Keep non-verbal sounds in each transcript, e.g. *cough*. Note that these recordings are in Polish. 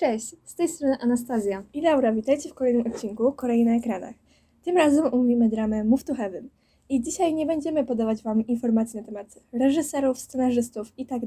Cześć, z tej strony Anastazja. I Laura, witajcie w kolejnym odcinku Korei na ekranach. Tym razem omówimy dramę Move to Heaven. I dzisiaj nie będziemy podawać Wam informacji na temat reżyserów, scenarzystów i tak.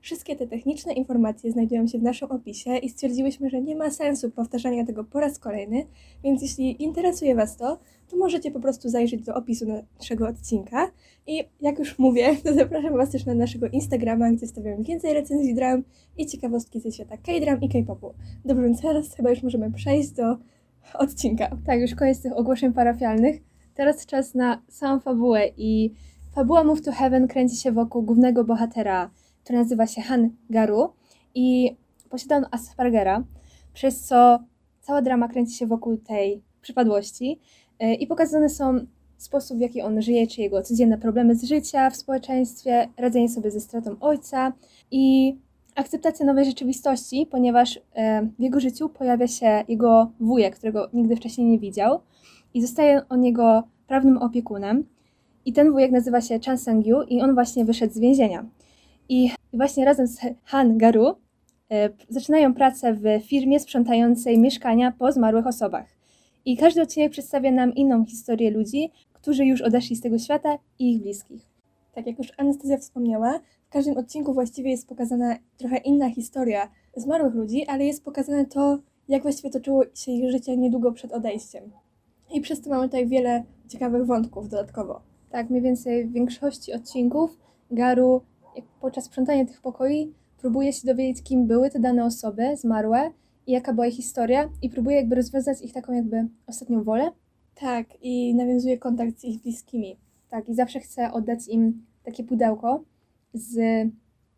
Wszystkie te techniczne informacje znajdują się w naszym opisie i stwierdziłyśmy, że nie ma sensu powtarzania tego po raz kolejny, więc jeśli interesuje Was to, to możecie po prostu zajrzeć do opisu naszego odcinka. I jak już mówię, *laughs* to zapraszam Was też na naszego Instagrama, gdzie stawiam więcej recenzji dram i ciekawostki ze świata K-dram i K-popu. Dobrze, więc teraz *laughs* chyba już możemy przejść do odcinka. Tak, już koniec tych ogłoszeń parafialnych. Teraz czas na samą fabułę i fabuła Move to Heaven kręci się wokół głównego bohatera, który nazywa się Han Garu i posiada on Aspergera, przez co cała drama kręci się wokół tej przypadłości e, i pokazane są sposób, w jaki on żyje, czy jego codzienne problemy z życia w społeczeństwie, radzenie sobie ze stratą ojca i akceptacja nowej rzeczywistości, ponieważ e, w jego życiu pojawia się jego wujek, którego nigdy wcześniej nie widział i zostaje on jego prawnym opiekunem. I ten wujek nazywa się Chan Sang-yu i on właśnie wyszedł z więzienia. I właśnie razem z Han Garu e, zaczynają pracę w firmie sprzątającej mieszkania po zmarłych osobach. I każdy odcinek przedstawia nam inną historię ludzi, którzy już odeszli z tego świata i ich bliskich. Tak jak już Anastazja wspomniała, w każdym odcinku właściwie jest pokazana trochę inna historia zmarłych ludzi, ale jest pokazane to, jak właściwie toczyło się ich życie niedługo przed odejściem. I przez to mamy tutaj wiele ciekawych wątków dodatkowo. Tak, mniej więcej w większości odcinków Garu podczas sprzątania tych pokoi próbuje się dowiedzieć, kim były te dane osoby zmarłe i jaka była ich historia i próbuje jakby rozwiązać ich taką jakby ostatnią wolę. Tak, i nawiązuje kontakt z ich bliskimi. Tak, i zawsze chce oddać im takie pudełko z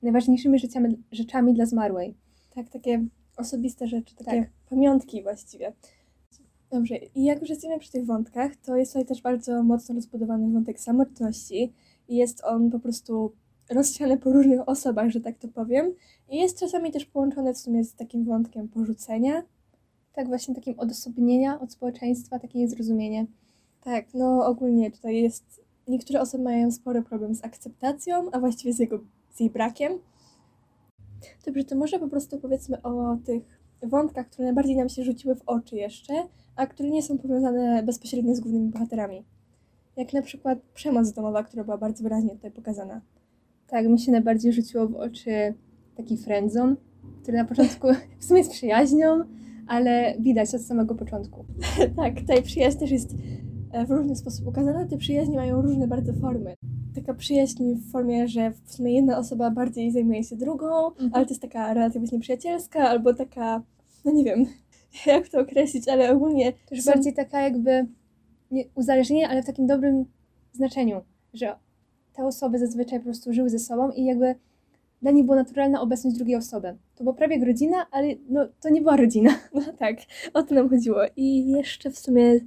najważniejszymi rzeczami, rzeczami dla zmarłej. Tak, takie osobiste rzeczy, takie Tak. pamiątki właściwie. Dobrze, i jak już jesteśmy przy tych wątkach, to jest tutaj też bardzo mocno rozbudowany wątek samotności i jest on po prostu rozsiany po różnych osobach, że tak to powiem. I jest czasami też połączony w sumie z takim wątkiem porzucenia. Tak, właśnie takim odosobnienia od społeczeństwa, takie niezrozumienie. Tak, no ogólnie tutaj jest. Niektóre osoby mają spory problem z akceptacją, a właściwie z, jego, z jej brakiem. Dobrze, to może po prostu powiedzmy o tych wątkach, które najbardziej nam się rzuciły w oczy jeszcze, a które nie są powiązane bezpośrednio z głównymi bohaterami. Jak na przykład przemoc domowa, która była bardzo wyraźnie tutaj pokazana. Tak, mi się najbardziej rzuciło w oczy taki friendzone, który na początku *laughs* w sumie jest przyjaźnią, ale widać od samego początku. *laughs* tak, tutaj przyjaźń też jest e, w różny sposób ukazana. Te przyjaźnie mają różne bardzo formy. Taka przyjaźń w formie, że w sumie jedna osoba bardziej zajmuje się drugą, Mhm. ale to jest taka relacja właśnie przyjacielska, albo taka, no nie wiem, *laughs* jak to określić, ale ogólnie Też są- bardziej taka jakby nie, uzależnienie, ale w takim dobrym znaczeniu, że te osoby zazwyczaj po prostu żyły ze sobą i jakby dla nich była naturalna obecność drugiej osoby. To była prawie jak rodzina, ale no, to nie była rodzina. *laughs* No tak, o to nam chodziło. I jeszcze w sumie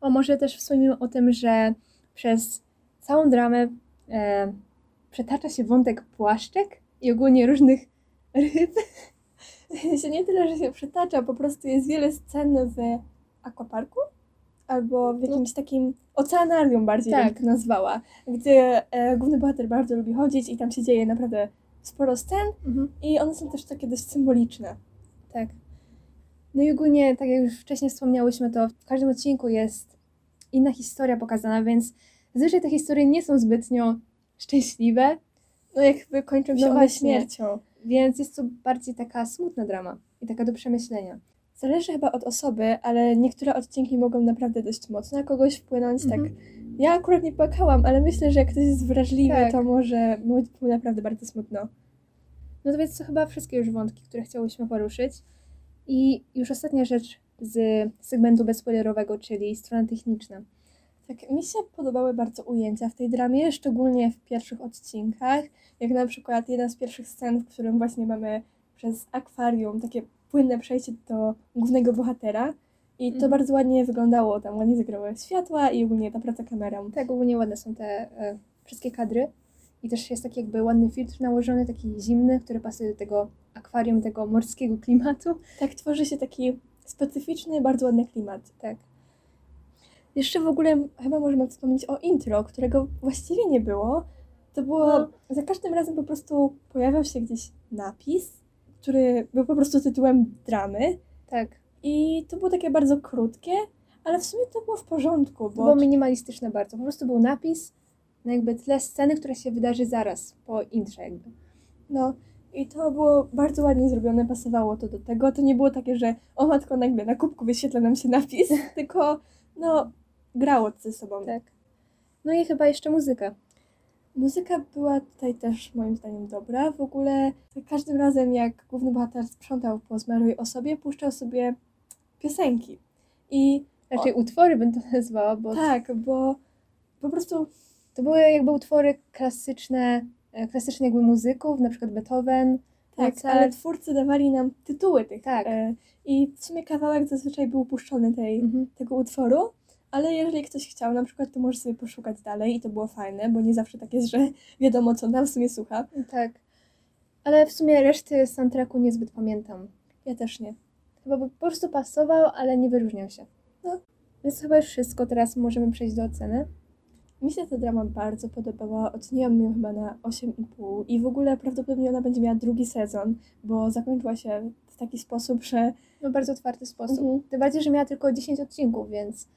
O, może też wspomnimy o tym, że przez całą dramę e, przetacza się wątek płaszczek i ogólnie różnych ryb. *laughs* się nie tyle, że się przytacza, po prostu jest wiele scen w aquaparku albo w jakimś takim oceanarium bardziej Tak. bym to nazwała, gdzie e, główny bohater bardzo lubi chodzić i tam się dzieje naprawdę sporo scen i one są też takie dość symboliczne. Tak. No i ogólnie, tak jak już wcześniej wspomniałyśmy, to w każdym odcinku jest inna historia pokazana, więc zazwyczaj te historie nie są zbytnio szczęśliwe, No jakby kończą się No one właśnie. śmiercią. więc jest to bardziej taka smutna drama i taka do przemyślenia. Zależy chyba od osoby, ale niektóre odcinki mogą naprawdę dość mocno na kogoś wpłynąć. Tak, Mhm. ja akurat nie płakałam, ale myślę, że jak ktoś jest wrażliwy, Tak. to może być mu naprawdę bardzo smutno. No to więc to chyba wszystkie już wątki, które chciałyśmy poruszyć. I już ostatnia rzecz z segmentu bezspoilerowego, czyli strona techniczna. Tak, mi się podobały bardzo ujęcia w tej dramie, szczególnie w pierwszych odcinkach, jak na przykład jedna z pierwszych scen, w którym właśnie mamy przez akwarium takie płynne przejście do głównego bohatera i to Mhm. bardzo ładnie wyglądało, tam ładnie zagrały światła i ogólnie ta praca kamerą. Tak, ogólnie ładne są te e, wszystkie kadry. I też jest taki jakby ładny filtr nałożony, taki zimny, który pasuje do tego akwarium, tego morskiego klimatu. Tak tworzy się taki specyficzny, bardzo ładny klimat. Tak. Jeszcze w ogóle chyba możemy wspomnieć o intro, którego właściwie nie było. To było, No. za każdym razem po prostu pojawiał się gdzieś napis, który był po prostu tytułem dramy. Tak. I to było takie bardzo krótkie, ale w sumie to było w porządku, To bo było minimalistyczne bardzo. Po prostu był napis na jakby tle sceny, która się wydarzy zaraz po intrze jakby. no i to było bardzo ładnie zrobione, pasowało to do tego. To nie było takie, że o matko nagle na kubku wyświetla nam się napis, *laughs* tylko no grało ze sobą. Tak. No i chyba jeszcze muzyka. Muzyka była tutaj też moim zdaniem dobra. W ogóle za każdym razem, jak główny bohater sprzątał po zmarłej osobie, puszczał sobie piosenki. I Raczej utwory bym to nazwała, bo tak, bo po prostu to były jakby utwory klasyczne, e, klasyczne jakby muzyków, na przykład Beethoven, tak, Mozart. ale twórcy dawali nam tytuły tych. Tak. E, I w sumie kawałek zazwyczaj był puszczony tej, Mhm. tego utworu, ale jeżeli ktoś chciał na przykład, to może sobie poszukać dalej i to było fajne, bo nie zawsze tak jest, że *laughs* wiadomo, co nam w sumie słucha. Tak. Ale w sumie reszty soundtracku niezbyt pamiętam. Ja też nie. Chyba po prostu pasował, ale nie wyróżniał się. No. Więc chyba już wszystko. Teraz możemy przejść do oceny. Mi się ta drama bardzo podobała. Oceniłam ją chyba na 8,5 i w ogóle prawdopodobnie ona będzie miała drugi sezon, bo zakończyła się w taki sposób, że No bardzo otwarty sposób. Mhm. Tym bardziej, że miała tylko 10 odcinków, więc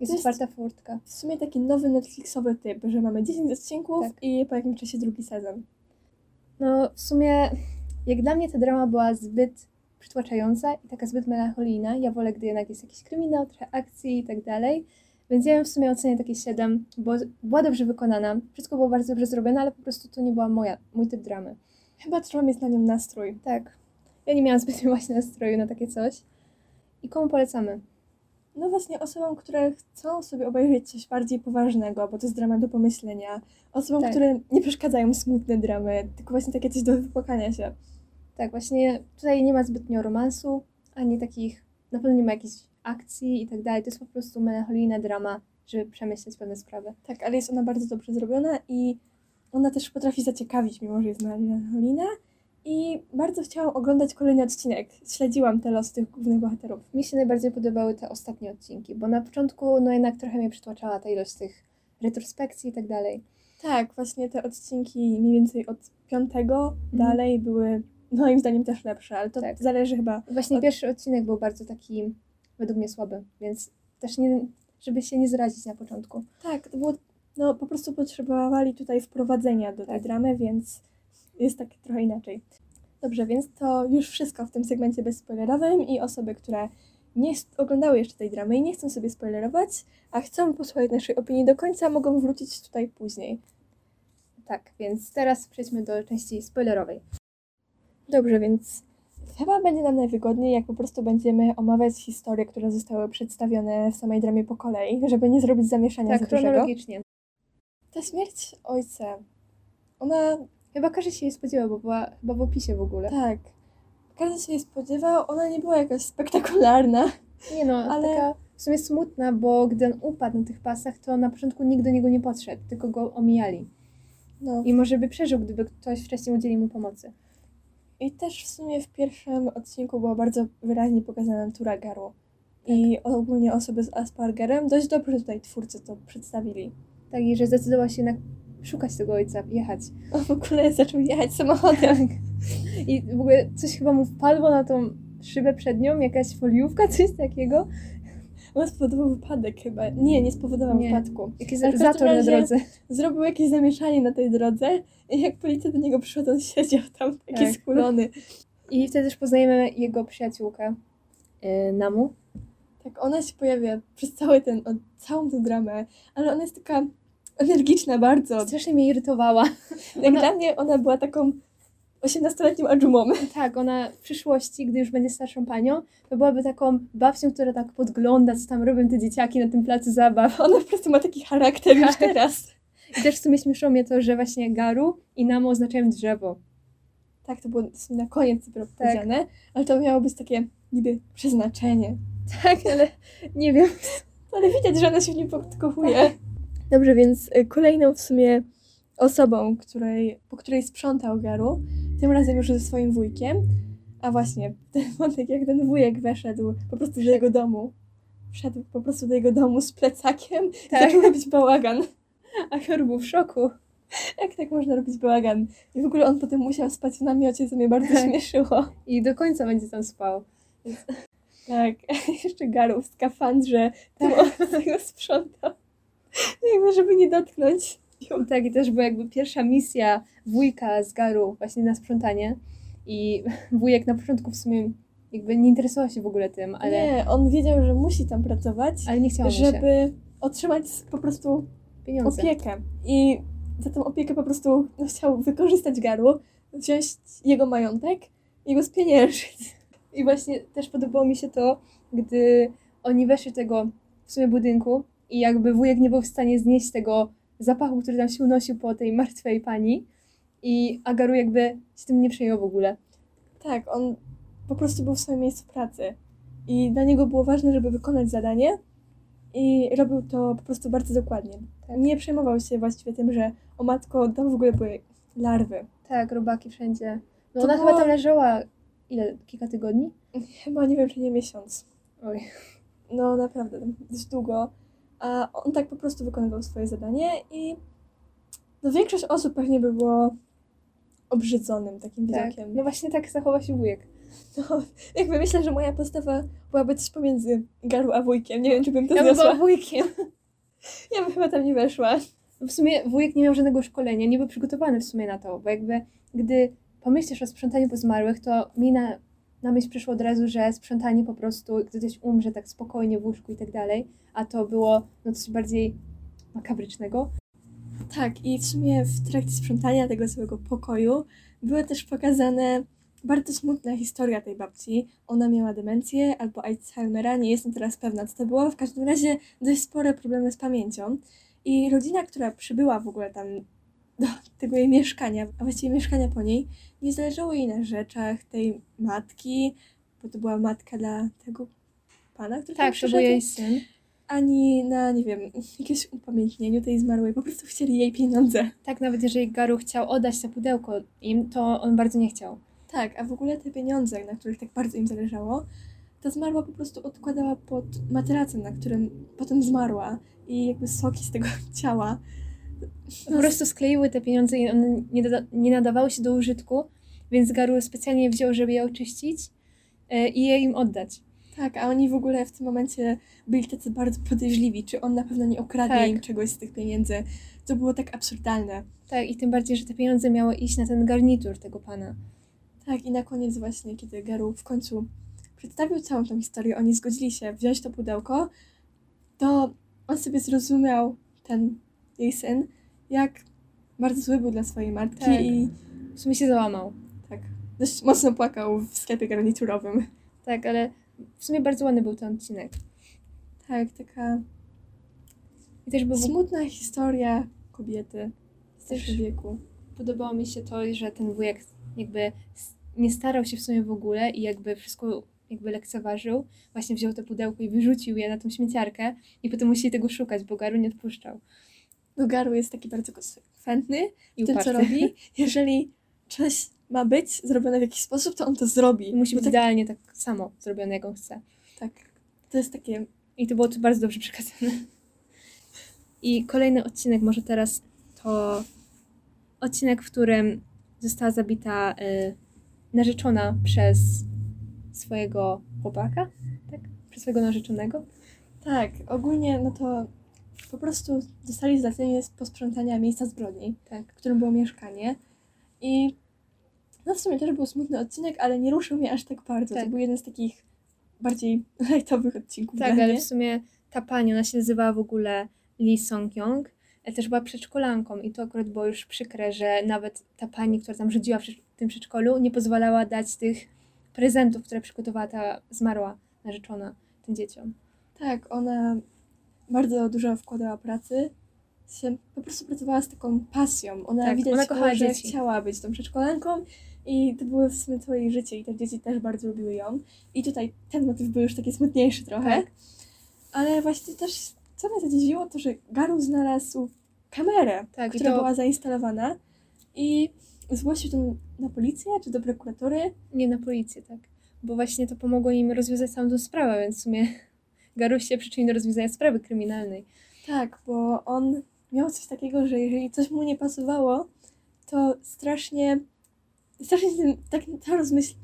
jest To jest- otwarta furtka. w sumie taki nowy Netflixowy typ, że mamy 10 odcinków Tak. i po jakimś czasie drugi sezon. No w sumie jak dla mnie ta drama była zbyt przytłaczająca i taka zbyt melancholijna. Ja wolę, gdy jednak jest jakiś kryminał, trochę akcji i tak dalej. Więc ja ją w sumie ocenię takie 7, bo była dobrze wykonana. Wszystko było bardzo dobrze zrobione, ale po prostu to nie była moja, mój typ dramy. Chyba trzeba mieć na nią nastrój. Tak. Ja nie miałam zbytnio *laughs* właśnie nastroju na takie coś. I komu polecamy? No właśnie osobom, które chcą sobie obejrzeć coś bardziej poważnego, bo to jest drama do pomyślenia. Osobom, Tak. które nie przeszkadzają smutne dramy, tylko właśnie takie coś do wypłakania się. Tak, właśnie tutaj nie ma zbytnio romansu, ani takich, na pewno nie ma jakichś akcji i tak dalej. To jest po prostu melancholijna drama, żeby przemyśleć pewne sprawy. Tak, ale jest ona bardzo dobrze zrobiona i ona też potrafi zaciekawić, mimo że jest melancholijna. I bardzo chciałam oglądać kolejny odcinek. Śledziłam te losy tych głównych bohaterów. Mi się najbardziej podobały te ostatnie odcinki, bo na początku no jednak trochę mnie przytłaczała ta ilość tych retrospekcji i tak dalej. Tak, właśnie te odcinki mniej więcej od piątego dalej były moim zdaniem też lepsze, ale to Tak. zależy chyba. Właśnie Od- pierwszy odcinek był bardzo taki, według mnie słaby, więc też nie, żeby się nie zrazić na początku. Tak, to było, no po prostu potrzebowali tutaj wprowadzenia do tej Tak. dramy, więc jest tak trochę inaczej. Dobrze, więc to już wszystko w tym segmencie bezspoilerowym i osoby, które nie oglądały jeszcze tej dramy i nie chcą sobie spoilerować, a chcą posłuchać naszej opinii do końca, mogą wrócić tutaj później. Tak, więc teraz przejdźmy do części spoilerowej. Dobrze, więc chyba będzie nam najwygodniej, jak po prostu będziemy omawiać historie, które zostały przedstawione w samej dramie po kolei, żeby nie zrobić zamieszania Tak, za dużego. chronologicznie. Ta śmierć ojca, ona Chyba każdy się jej spodziewał, bo była chyba w opisie w ogóle. Tak. Każdy się jej spodziewał, ona nie była jakaś spektakularna. Nie no, Ale- taka w sumie smutna, bo gdy on upadł na tych pasach, to na początku nikt do niego nie podszedł, tylko go omijali. No. I może by przeżył, gdyby ktoś wcześniej udzielił mu pomocy. I też w sumie w pierwszym odcinku była bardzo wyraźnie pokazana natura Garu. I ogólnie osoby z Aspergerem. Dość dobrze tutaj twórcy to przedstawili. Tak, i że zdecydował się jednak szukać tego ojca, jechać. On w ogóle zaczął jechać samochodem. I w ogóle coś chyba mu wpadło na tą szybę przednią, jakaś foliówka, coś takiego. On spowodował wypadek chyba. Nie, nie spowodował Nie. wypadku. Jakiś zator na drodze. Zrobił jakieś zamieszanie na tej drodze i jak policja do niego przyszła, to on siedział tam taki Tak. skulony. I wtedy też poznajemy jego przyjaciółkę, yy, Namu. Tak, ona się pojawia przez cały ten, całą tę dramę, ale ona jest taka energiczna bardzo. Strasznie mnie irytowała. *laughs* Jak Ona- dla mnie ona była taką 18-letnią adżumą. Tak, ona w przyszłości, gdy już będzie starszą panią, to byłaby taką babcią, która tak podgląda, co tam robią te dzieciaki na tym placu zabaw. Ona po prostu ma taki charakter już Tak. teraz. I też w sumie śmieszyło mnie to, że właśnie Garu i Namu oznaczają drzewo. Tak, to było na koniec dopiero Tak. powiedziane, ale to miało być takie niby przeznaczenie. Tak, ale nie wiem. Ale widać, że ona się w nim podkochuje. Dobrze, więc y, kolejną w sumie osobą, której, po której sprzątał Garu, tym razem już ze swoim wujkiem, a właśnie *laughs* ten wątek, jak ten wujek weszedł po prostu do jego domu, wszedł po prostu do jego domu z plecakiem i Tak. zaczął robić bałagan. A Garu był w szoku. Jak tak można robić bałagan? I w ogóle on potem musiał spać w namiocie, co mnie bardzo Tak. śmieszyło. I do końca będzie tam spał. *laughs* Tak, *laughs* jeszcze Garu w skafandrze tym tego sprzątał. *laughs* Jakby, żeby nie dotknąć. Tak, i też była jakby pierwsza misja wujka z Garu właśnie na sprzątanie. I *laughs* wujek na początku w sumie jakby nie interesował się w ogóle tym, ale Nie, on wiedział, że musi tam pracować, ale nie chciało mu się. żeby otrzymać po prostu Pieniądze. opiekę. I za tą opiekę po prostu no, chciał wykorzystać Garu, wziąć jego majątek i go spieniężyć. I właśnie też podobało mi się to, gdy oni weszli do tego w sumie budynku i jakby wujek nie był w stanie znieść tego zapachu, który tam się unosił po tej martwej pani. I Agaru jakby się tym nie przejął w ogóle. Tak, on po prostu był w swoim miejscu pracy. I dla niego było ważne, żeby wykonać zadanie i robił to po prostu bardzo dokładnie. Tak. Nie przejmował się właściwie tym, że o matko, tam w ogóle były larwy. Tak, robaki wszędzie. No To ona było- chyba tam leżała ile? Kilka tygodni? Chyba nie wiem, czy nie miesiąc. Oj. No naprawdę, dość długo. A on tak po prostu wykonywał swoje zadanie i no, większość osób pewnie by było obrzydzonym takim Tak. widokiem. No właśnie tak zachowa się wujek. *laughs* No, jakby myślę, że moja postawa byłaby coś pomiędzy Garu a wujkiem. Nie wiem, czy bym to Ja zniosła. była wujkiem. *laughs* Ja bym chyba tam nie weszła. W sumie wujek nie miał żadnego szkolenia, nie był przygotowany w sumie na to, bo jakby gdy pomyślisz o sprzątaniu po zmarłych, to mi na, na myśl przyszło od razu, że sprzątanie po prostu, gdy ktoś umrze tak spokojnie w łóżku i tak dalej, a to było no coś bardziej makabrycznego. Tak, i w sumie w trakcie sprzątania tego całego pokoju były też pokazane bardzo smutna historia tej babci. Ona miała demencję albo Alzheimera, nie jestem teraz pewna, co to było. W każdym razie dość spore problemy z pamięcią. I rodzina, która przybyła w ogóle tam do tego jej mieszkania, a właściwie mieszkania po niej, nie zależało jej na rzeczach tej matki, bo to była matka dla tego pana, który tam Tak, przyszedł jej syn. ani na, nie wiem, jakieś upamiętnieniu tej zmarłej, po prostu chcieli jej pieniądze. Tak, nawet jeżeli Garu chciał oddać to pudełko im, to on bardzo nie chciał. Tak, a w ogóle te pieniądze, na których tak bardzo im zależało, ta zmarła po prostu odkładała pod materacem, na którym potem zmarła i jakby soki z tego *laughs* ciała. Po prostu skleiły te pieniądze i one nie, doda- nie nadawały się do użytku, więc Garu specjalnie wziął, żeby je oczyścić e, i je im oddać. Tak, a oni w ogóle w tym momencie byli tacy bardzo podejrzliwi, czy on na pewno nie okradnie Tak. im czegoś z tych pieniędzy. To było tak absurdalne. Tak, i tym bardziej, że te pieniądze miały iść na ten garnitur tego pana. Tak, i na koniec właśnie, kiedy Garu w końcu przedstawił całą tą historię, oni zgodzili się wziąć to pudełko, to on sobie zrozumiał, ten jej syn, jak bardzo zły był dla swojej matki Tak. i W sumie się załamał. tak, dość mocno płakał w sklepie garniturowym. Tak, ale w sumie bardzo ładny był ten odcinek. Tak, taka I też był, smutna historia kobiety w Też- wieku. podobało mi się to, że ten wujek jakby nie starał się w sumie w ogóle i jakby wszystko jakby lekceważył. Właśnie wziął to pudełko i wyrzucił je na tą śmieciarkę i potem musieli tego szukać, bo Garu nie odpuszczał. No Garu jest taki bardzo konsekwentny I w tym, co robi. Jeżeli coś ma być zrobione w jakiś sposób, to on to zrobi. Musi Bo być tak, idealnie tak samo zrobione, jak on chce. tak, to jest takie I to było tu bardzo dobrze przekazane. I kolejny odcinek może teraz to odcinek, w którym została zabita y, narzeczona przez swojego chłopaka, tak? Przez swojego narzeczonego. Tak, ogólnie no to po prostu dostali zlecenie z posprzątania miejsca zbrodni, Tak. w którym było mieszkanie. I no w sumie też był smutny odcinek, ale nie ruszył mnie aż tak bardzo. Tak. To był jeden z takich bardziej *laughs* lightowych odcinków Tak, ale w sumie ta pani, ona się nazywała w ogóle Lee Song-young, e, też była przedszkolanką i to akurat było już przykre, że nawet ta pani, która tam rządziła w tym przedszkolu, nie pozwalała dać tych prezentów, które przygotowała ta zmarła narzeczona tym dzieciom. Tak, ona bardzo dużo wkładała pracy. Się, po prostu pracowała z taką pasją. Ona Tak, widać ona kochała że dzieci. chciała być tą przedszkolanką i to było w sumie całe jej życie i te dzieci też bardzo lubiły ją. I tutaj ten motyw był już taki smutniejszy trochę. Tak. Ale właśnie też, co mnie zadziwiło, to że Garu znalazł kamerę, Tak, która to- była zainstalowana i zgłosił to na policję czy do prokuratury. Nie na policję, tak. Bo właśnie to pomogło im rozwiązać całą tą sprawę, więc w sumie Garuś się przyczynił do rozwiązania sprawy kryminalnej. Tak, bo on miał coś takiego, że jeżeli coś mu nie pasowało, to strasznie, strasznie ten, tak to rozmyśl...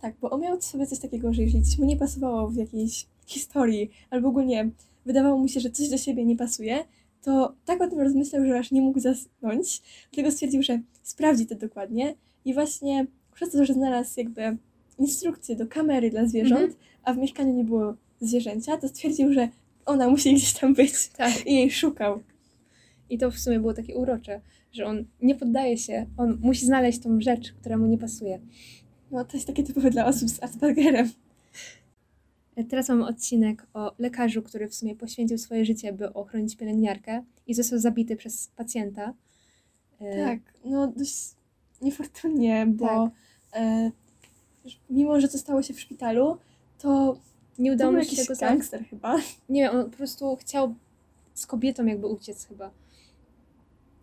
Tak, bo on miał sobie coś takiego, że jeżeli coś mu nie pasowało w jakiejś historii, albo ogólnie wydawało mu się, że coś do siebie nie pasuje, to tak o tym rozmyślał, że aż nie mógł zasnąć. Dlatego stwierdził, że sprawdzi to dokładnie i właśnie przez to, że znalazł jakby instrukcję do kamery dla zwierząt, Mhm. a w mieszkaniu nie było zwierzęcia, to stwierdził, że ona musi gdzieś tam być Tak. i jej szukał. I to w sumie było takie urocze, że on nie poddaje się, on musi znaleźć tą rzecz, która mu nie pasuje. No to jest takie typowe dla osób z Aspergerem. E, Teraz mamy odcinek o lekarzu, który w sumie poświęcił swoje życie, by ochronić pielęgniarkę i został zabity przez pacjenta. E, Tak, no dość niefortunnie, bo Tak. e, mimo, że to stało się w szpitalu, to Nie udało mu się jakiś go zabić. gangster chyba. *laughs* Nie wiem, on po prostu chciał z kobietą jakby uciec chyba.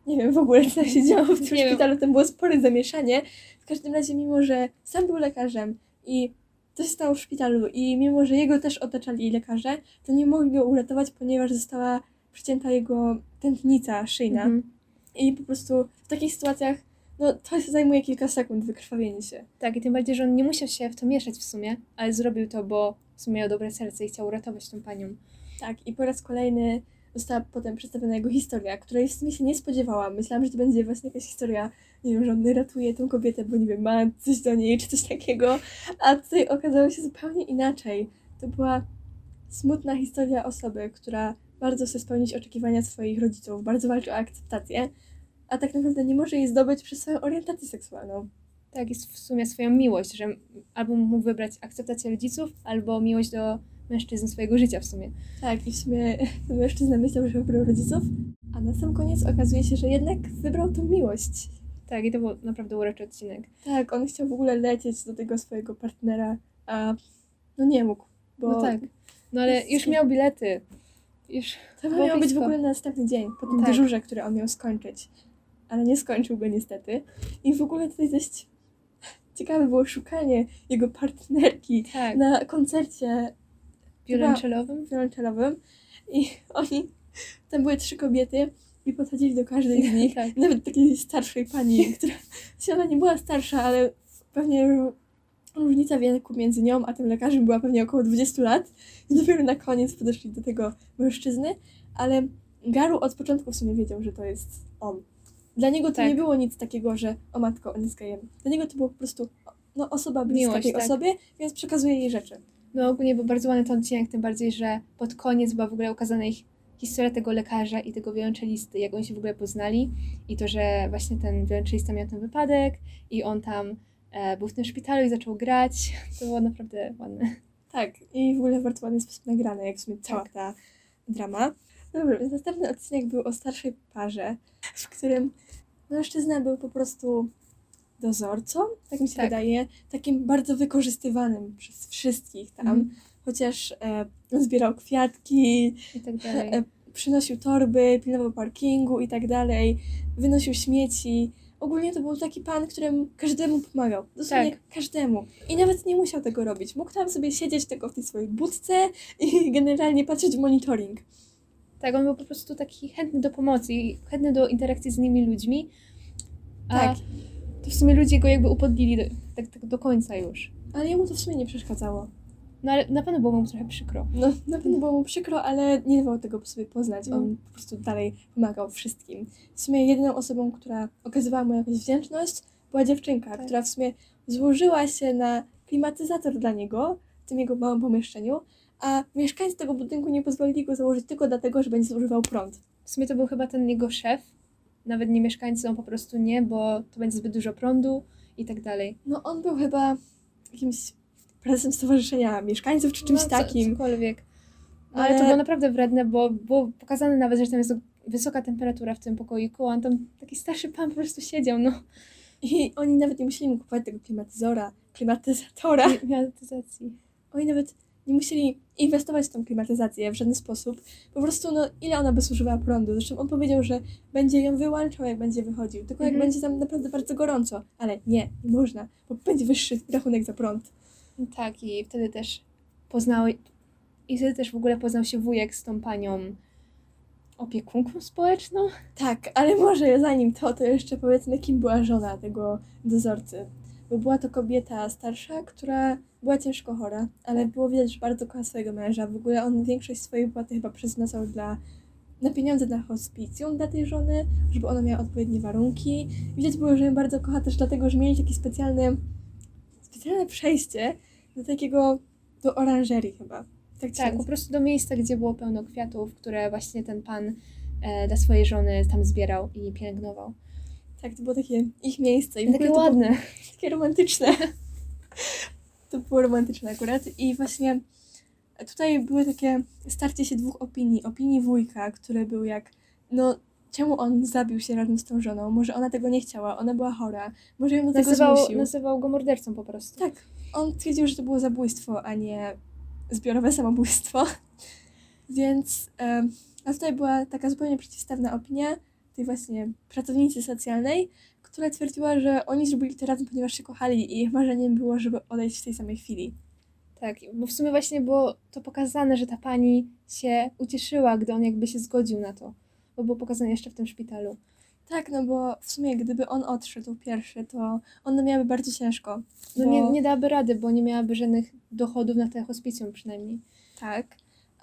Nie wiem w ogóle, co się działo w tym Nie szpitalu, tam było spore zamieszanie. W każdym razie, mimo, że sam był lekarzem i to się stało w szpitalu i mimo, że jego też otaczali lekarze, to nie mogli go uratować, ponieważ została przycięta jego tętnica szyjna. Mhm. I po prostu w takich sytuacjach, no to zajmuje kilka sekund wykrwawienie się. Tak, i tym bardziej, że on nie musiał się w to mieszać w sumie, ale zrobił to, bo sumie miał dobre serce i chciał uratować tą panią. Tak, i po raz kolejny została potem przedstawiona jego historia, której w sumie się nie spodziewałam. Myślałam, że to będzie właśnie jakaś historia, nie wiem, że on ratuje tą kobietę, bo nie wiem, ma coś do niej czy coś takiego, a tutaj okazało się zupełnie inaczej. To była smutna historia osoby, która bardzo chce spełnić oczekiwania swoich rodziców, bardzo walczy o akceptację, a tak naprawdę nie może jej zdobyć przez swoją orientację seksualną. Tak, i w sumie swoją miłość, że albo mógł wybrać akceptację rodziców, albo miłość do mężczyzn swojego życia w sumie. Tak, i w sumie ten *laughs* mężczyzna myślał, że wybrał rodziców, a na sam koniec okazuje się, że jednak wybrał tą miłość. Tak, i to był naprawdę uroczy odcinek. Tak, on chciał w ogóle lecieć do tego swojego partnera, a no nie mógł, bo No tak. No ale jest- już miał bilety. Już. to miał być w blisko. ogóle na następny dzień, po tym Tak. dyżurze, który on miał skończyć. Ale nie skończył go niestety. I w ogóle tutaj dość ciekawe było szukanie jego partnerki Tak. na koncercie Wiolonczelowym. wiolonczelowym i *laughs* oni, tam były trzy kobiety i podchodzili do każdej z *laughs* nich, Tak. nawet takiej starszej pani, *laughs* która, się ona nie była starsza, ale pewnie ró- różnica wieku między nią a tym lekarzem była pewnie około 20 lat i dopiero na koniec podeszli do tego mężczyzny, ale Garu od początku w sumie wiedział, że to jest on. Dla niego to Tak. nie było nic takiego, że o matko, on jest gejem. Dla niego to było po prostu no, osoba bliska Miłość, tej tak. osobie, więc przekazuje jej rzeczy. No ogólnie był bardzo ładny ten odcinek, tym bardziej, że pod koniec była w ogóle ukazana ich historia tego lekarza i tego wiolonczelisty, jak oni się w ogóle poznali i to, że właśnie ten wiolonczelista miał ten wypadek i on tam e, był w tym szpitalu i zaczął grać. *laughs* To było naprawdę ładne. Tak, i w ogóle w bardzo ładny sposób nagrane, jak w sumie cała Tak. ta drama. Dobra, więc następny odcinek był o starszej parze, w którym mężczyzna był po prostu dozorcą, tak mi się Tak. wydaje, takim bardzo wykorzystywanym przez wszystkich tam, Mhm. chociaż e, zbierał kwiatki, I tak dalej. e, przynosił torby, pilnował parkingu i tak dalej, wynosił śmieci. Ogólnie to był taki pan, któremu każdemu pomagał. Dosłownie Tak. każdemu. I nawet nie musiał tego robić. Mógł tam sobie siedzieć tylko w tej swojej budce i *laughs* generalnie patrzeć w monitoring. Tak, on był po prostu taki chętny do pomocy i chętny do interakcji z innymi ludźmi. A Tak. to w sumie ludzie go jakby upodlili do, tak, tak do końca już. Ale jemu to w sumie nie przeszkadzało. No ale na pewno było mu trochę przykro. No, na pewno było mu przykro, ale nie dawał tego po sobie poznać. No. On po prostu dalej pomagał wszystkim. W sumie jedyną osobą, która okazywała mu jakąś wdzięczność, była dziewczynka, Tak. która w sumie złożyła się na klimatyzator dla niego w tym jego małym pomieszczeniu, a mieszkańcy tego budynku nie pozwolili go założyć tylko dlatego, że będzie zużywał prąd. W sumie to był chyba ten jego szef, nawet nie mieszkańcy, on po prostu nie, bo to będzie zbyt dużo prądu i tak dalej. No on był chyba jakimś prezesem stowarzyszenia mieszkańców czy czymś no, co- takim. Cokolwiek. Ale... Ale- to było naprawdę wredne, bo było pokazane nawet, że tam jest wysoka temperatura w tym pokoiku, a on tam taki starszy pan po prostu siedział, no. I oni nawet nie musieli mu kupować tego klimatyzora, klimatyzatora. Klimatyzacji. Oni nawet nie musieli inwestować w tą klimatyzację w żaden sposób. Po prostu, no, ile ona by zużywała prądu? Zresztą on powiedział, że będzie ją wyłączał, jak będzie wychodził. Tylko jak Mhm. będzie tam naprawdę bardzo gorąco. Ale nie, nie można, bo będzie wyższy rachunek za prąd. Tak, i wtedy też poznał, i wtedy też w ogóle poznał się wujek z tą panią opiekunką społeczną. Tak, ale może zanim to, to jeszcze powiedzmy, kim była żona tego dozorcy. Bo była to kobieta starsza, która była ciężko chora, ale było widać, że bardzo kocha swojego męża. W ogóle on większość swojej płaty chyba przeznaczał dla, na pieniądze dla hospicjum dla tej żony, żeby ona miała odpowiednie warunki. Widać było, że ją bardzo kocha też dlatego, że mieli takie specjalne, specjalne przejście do takiego, do oranżerii chyba. Tak, Tak, po prostu do miejsca, gdzie było pełno kwiatów, które właśnie ten pan e, dla swojej żony tam zbierał i pielęgnował. Tak, to było takie ich miejsce. I Takie to było ładne. takie romantyczne. *laughs* to było romantyczne akurat. I właśnie tutaj były takie starcie się dwóch opinii. Opinii wujka, który był jak, no czemu on zabił się razem z tą żoną? Może ona tego nie chciała, ona była chora, może ją do tego Nazywał, zmusił. nazywał go mordercą po prostu. Tak, on twierdził, że to było zabójstwo, a nie zbiorowe samobójstwo. *laughs* Więc a tutaj była taka zupełnie przeciwstawna opinia tej właśnie pracownicy socjalnej, która twierdziła, że oni zrobili to razem, ponieważ się kochali i ich marzeniem było, żeby odejść w tej samej chwili. Tak, bo w sumie właśnie było to pokazane, że ta pani się ucieszyła, gdy on jakby się zgodził na to. Bo było pokazane jeszcze w tym szpitalu. Tak, no bo w sumie gdyby on odszedł pierwszy, to one miałyby bardzo ciężko. No bo... nie, nie dałaby rady, bo nie miałaby żadnych dochodów na te hospicjum przynajmniej. Tak.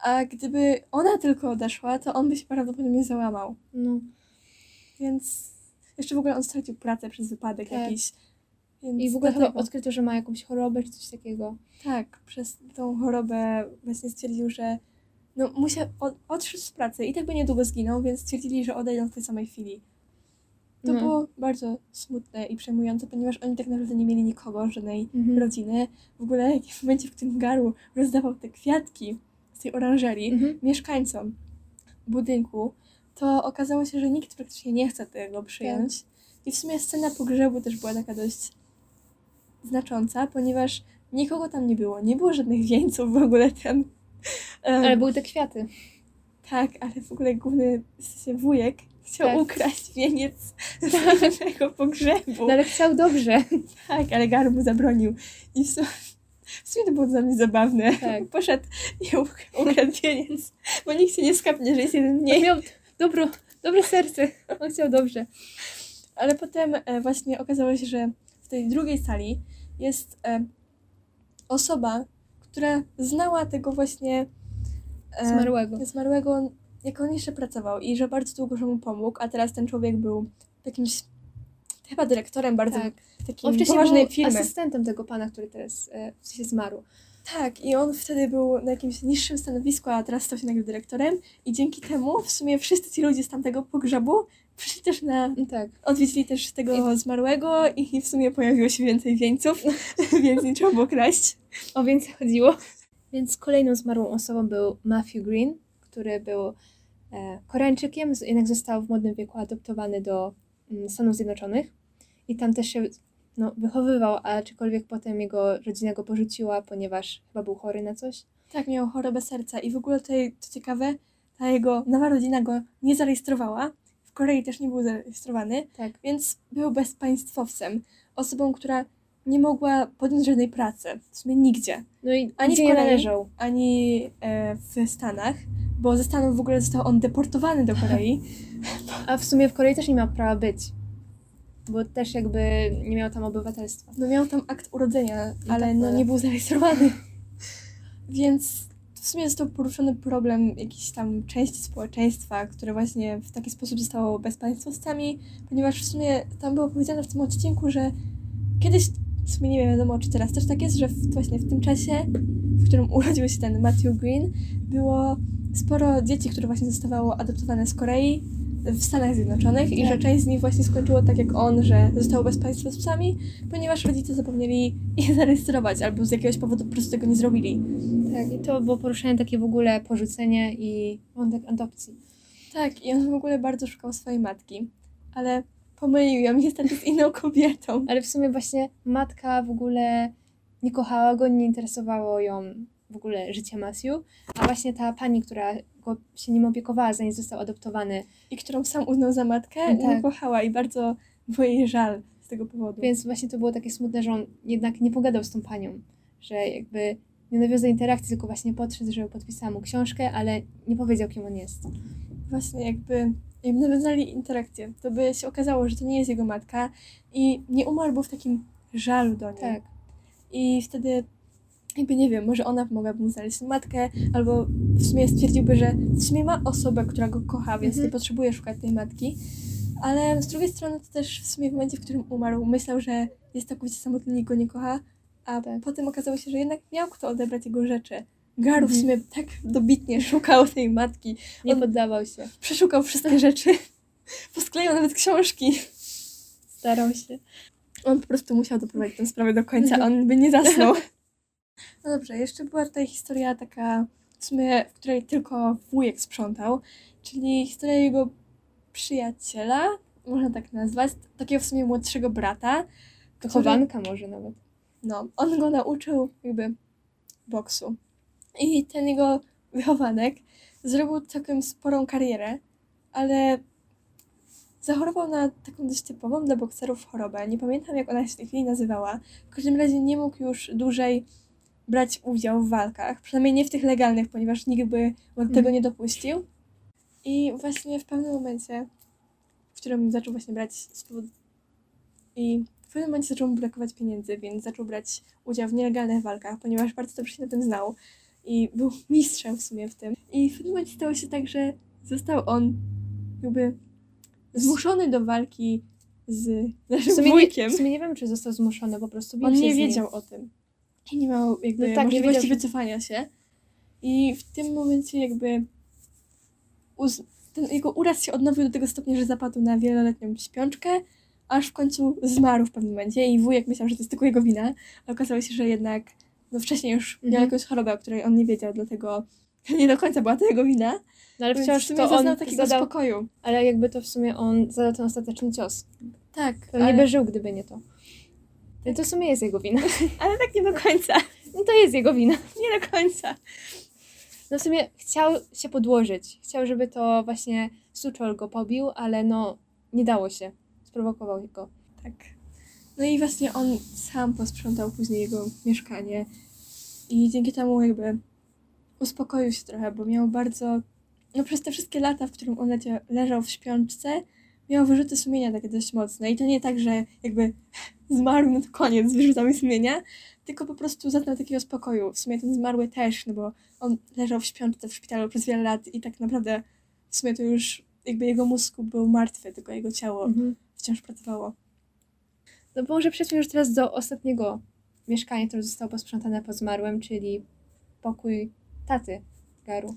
A gdyby ona tylko odeszła, to on by się prawdopodobnie załamał. No. Więc jeszcze w ogóle on stracił pracę przez wypadek Tak. jakiś. Więc I w ogóle chyba dlatego- odkryto, że ma jakąś chorobę czy coś takiego. Tak, przez tą chorobę właśnie stwierdził, że no musiał, od, odszedł z pracy i tak by niedługo zginął, więc stwierdzili, że odejdą w tej samej chwili. To No. było bardzo smutne i przejmujące, ponieważ oni tak naprawdę nie mieli nikogo, żadnej Mhm. rodziny. W ogóle w momencie, w którym Garu rozdawał te kwiatki z tej oranżerii Mhm. mieszkańcom budynku, to okazało się, że nikt praktycznie nie chce tego przyjąć. I w sumie scena pogrzebu też była taka dość znacząca, ponieważ nikogo tam nie było. Nie było żadnych wieńców w ogóle tam. Ale były te kwiaty. Tak, ale w ogóle główny sensie wujek chciał Tak. ukraść wieniec z tego pogrzebu. No ale chciał dobrze. Tak, ale Gar mu zabronił. I w sumie, w sumie to było dla mnie zabawne. Tak. Poszedł i uk- ukradł wieniec, bo nikt się nie skapnie, że jest jeden Nie mniej. miał dobro, dobre serce. *laughs* On chciał dobrze. Ale potem e, właśnie okazało się, że w tej drugiej sali jest e, osoba, która znała tego właśnie e, Zmarłego. zmarłego, jak on jeszcze pracował i że bardzo długo że mu pomógł, a teraz ten człowiek był jakimś chyba dyrektorem bardzo Tak. takiej poważnej firmy. asystentem tego pana, który teraz e, sensie zmarł. Tak, i on wtedy był na jakimś niższym stanowisku, a teraz stał się nagle dyrektorem i dzięki temu w sumie wszyscy ci ludzie z tamtego pogrzebu przyszli też na... Tak. Odwiedzili też tego zmarłego i w sumie pojawiło się więcej wieńców, *laughs* więc nie trzeba było kraść. O więcej chodziło. Więc kolejną zmarłą osobą był Matthew Green, który był e, Koreańczykiem, jednak został w młodym wieku adoptowany do mm, Stanów Zjednoczonych i tam też się no, wychowywał, aczkolwiek potem jego rodzina go porzuciła, ponieważ chyba był chory na coś. Tak, miał chorobę serca i w ogóle tutaj, co ciekawe, ta jego nowa rodzina go nie zarejestrowała. W Korei też nie był zarejestrowany, Tak. więc był bezpaństwowcem. Osobą, która nie mogła podjąć żadnej pracy, w sumie nigdzie. No i Ani w Korei, ani e, w Stanach, bo ze Stanów w ogóle został on deportowany do Korei. A w sumie w Korei też nie miał prawa być, bo też jakby nie miał tam obywatelstwa. No miał tam akt urodzenia, No ale tak, no nie był zarejestrowany. *laughs* Więc w sumie został poruszony problem jakiejś tam części społeczeństwa, które właśnie w taki sposób zostało bezpaństwowcami, ponieważ w sumie tam było powiedziane w tym odcinku, że kiedyś, w sumie nie wiadomo czy teraz też tak jest, że w, właśnie w tym czasie, w którym *laughs* urodził się ten Matthew Green, było sporo dzieci, które właśnie zostawało adoptowane z Korei w Stanach Zjednoczonych i Tak. że część z nich właśnie skończyło tak jak on, że zostało bezpaństwowcami, ponieważ rodzice zapomnieli je *laughs* zarejestrować albo z jakiegoś powodu po prostu tego nie zrobili. Tak, i to było poruszenie takie w ogóle porzucenie i wątek adopcji. Tak, i on w ogóle bardzo szukał swojej matki, ale pomylił ją *laughs* niestety z inną kobietą. Ale w sumie właśnie matka w ogóle nie kochała go, nie interesowało ją w ogóle życie Matthew, a właśnie ta pani, która go się nim opiekowała, zanim został adoptowany, I którą sam uznał za matkę, Tak. nie kochała i bardzo było jej żal z tego powodu. więc właśnie to było takie smutne, że on jednak nie pogadał z tą panią, że jakby nie nawiązał interakcji, tylko właśnie podszedł, żeby podpisała mu książkę, ale nie powiedział, kim on jest. właśnie jakby, jakby nawiązali interakcję, to by się okazało, że to nie jest jego matka i nie umarł, bo w takim żalu do niej. Tak. I wtedy jakby nie wiem, może ona pomogłaby mu znaleźć matkę, albo w sumie stwierdziłby, że w sumie ma osobę, która go kocha, więc Mhm. nie potrzebuje szukać tej matki. Ale z drugiej strony to też w sumie w momencie, w którym umarł, myślał, że jest całkowicie samotny i nikt go nie kocha, a Tak. potem okazało się, że jednak miał kto odebrać jego rzeczy. Garu w Mhm. sumie tak dobitnie szukał tej matki, Nie On- poddawał się. przeszukał wszystkie rzeczy, *laughs* posklejał nawet książki. Starał się. On po prostu musiał doprowadzić tę sprawę do końca, on by nie zasnął. *laughs* No dobrze, jeszcze była tutaj historia taka, w sumie, w której tylko wujek sprzątał, czyli historia jego przyjaciela, można tak nazwać, takiego w sumie młodszego brata. Wychowanka może nawet. No, on go nauczył jakby boksu. I ten jego wychowanek zrobił całkiem sporą karierę, ale zachorował na taką dość typową dla bokserów chorobę. Nie pamiętam, jak ona się w tej chwili nazywała. W każdym razie nie mógł już dłużej brać udziału w walkach. Przynajmniej nie w tych legalnych, ponieważ nikt by do tego Mhm. nie dopuścił. I właśnie w pewnym momencie, w którym zaczął właśnie brać powodu... I w pewnym momencie zaczął mu brakować pieniędzy, więc zaczął brać udział w nielegalnych walkach, ponieważ bardzo dobrze się na tym znał. I był *laughs* mistrzem w sumie w tym. I w pewnym momencie stało się tak, że został on jakby zmuszony do walki z W naszym sumie, nie, wujkiem. w sumie nie wiem, czy został zmuszony, po prostu On nie wiedział o tym. I nie miał jakby No tak, możliwości wiedział, wycofania się. I w tym momencie jakby ten jego uraz się odnowił do tego stopnia, że zapadł na wieloletnią śpiączkę, aż w końcu zmarł w pewnym momencie i wujek myślał, że to jest tylko jego wina, ale okazało się, że jednak no wcześniej już miał Mhm. jakąś chorobę, o której on nie wiedział, dlatego *laughs* nie do końca była to jego wina. No ale wciąż w sumie to zaznał on takiego zadał, spokoju. ale jakby to w sumie on zadał ten ostateczny cios. Tak, Pewnie ale, żył, gdyby nie to. No to w sumie jest jego wina. *laughs* ale tak nie do końca. No to jest jego wina. Nie do końca. No w sumie chciał się podłożyć. Chciał, żeby to właśnie Suczol go pobił, ale no nie dało się. Sprowokował go. Tak. No i właśnie on sam posprzątał później jego mieszkanie i dzięki temu jakby uspokoił się trochę, bo miał bardzo, no przez te wszystkie lata, w którym on lecia, leżał w śpiączce, miał wyrzuty sumienia takie dość mocne i to nie tak, że jakby *laughs* zmarł, no to koniec z wyrzutami sumienia, tylko po prostu zaznał takiego spokoju. W sumie ten zmarły też, no bo on leżał w śpiączce w szpitalu przez wiele lat i tak naprawdę w sumie to już jakby jego mózg był martwy, tylko jego ciało wciąż pracowało. No bo może przejdźmy już teraz do ostatniego mieszkania, które zostało posprzątane po zmarłym, czyli pokój taty Garu.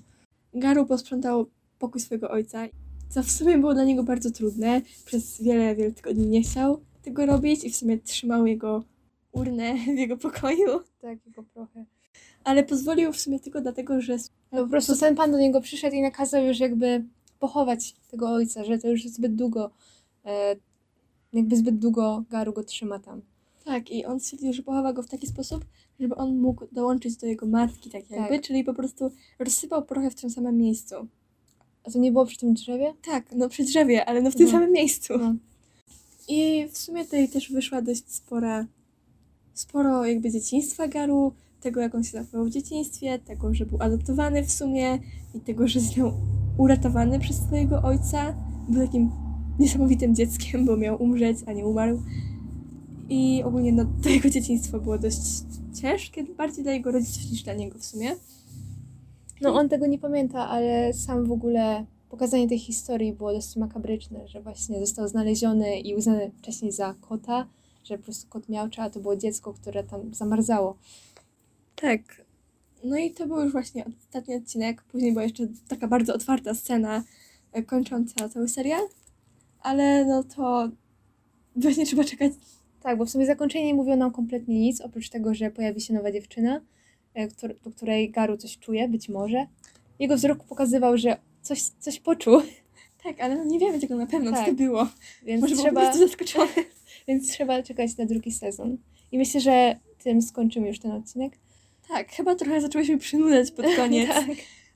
Garu posprzątał pokój swojego ojca, co w sumie było dla niego bardzo trudne. Przez wiele, wiele tygodni nie chciał tego robić i w sumie trzymał jego urnę *laughs* w jego pokoju, Tak, jego prochy. ale pozwolił w sumie tylko dlatego, że No po prostu ten pan do niego przyszedł i nakazał już jakby pochować tego ojca, że to już zbyt długo, e, jakby zbyt długo Garu go trzyma tam. tak, i on stwierdził, że pochowa go w taki sposób, żeby on mógł dołączyć do jego matki, tak jakby, Tak. czyli po prostu rozsypał prochę w tym samym miejscu. A to nie było przy tym drzewie? Tak, no przy drzewie, ale no w tym No. samym miejscu. No. I w sumie tutaj też wyszła dość spora, sporo jakby dzieciństwa Garu, tego jak on się zachował w dzieciństwie, tego, że był adoptowany w sumie i tego, że został uratowany przez swojego ojca. Był takim niesamowitym dzieckiem, bo miał umrzeć, a nie umarł. I ogólnie no, to jego dzieciństwo było dość ciężkie, bardziej dla jego rodziców niż dla niego w sumie. No on tego nie pamięta, ale sam w ogóle pokazanie tej historii było dość makabryczne, że właśnie został znaleziony i uznany wcześniej za kota, że po prostu kot miałcza, a to było dziecko, które tam zamarzało. Tak. No i to był już właśnie ostatni odcinek. Później była jeszcze taka bardzo otwarta scena e, kończąca cały serial. Ale no to właśnie trzeba czekać. Tak, bo w sumie zakończenie nie mówiło nam kompletnie nic, oprócz tego, że pojawi się nowa dziewczyna, do której Garu coś czuje, być może. Jego wzrok pokazywał, że coś, coś poczuł, *laughs* Tak, ale no nie wiemy tego na pewno, co Tak. to było. więc Może był trzeba, prostu zaskoczony. *laughs* więc trzeba czekać na drugi sezon. I myślę, że tym skończymy już ten odcinek. Tak, chyba trochę zaczęłyśmy przynudzać pod *laughs* koniec. tak.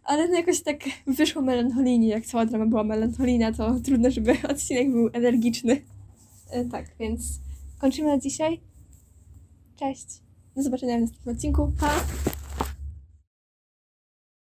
Ale no jakoś tak wyszło melancholijnie. Jak cała drama była melancholijna, to trudno, żeby odcinek był energiczny. E, tak, więc kończymy na dzisiaj. Cześć. Do zobaczenia w następnym odcinku. Pa!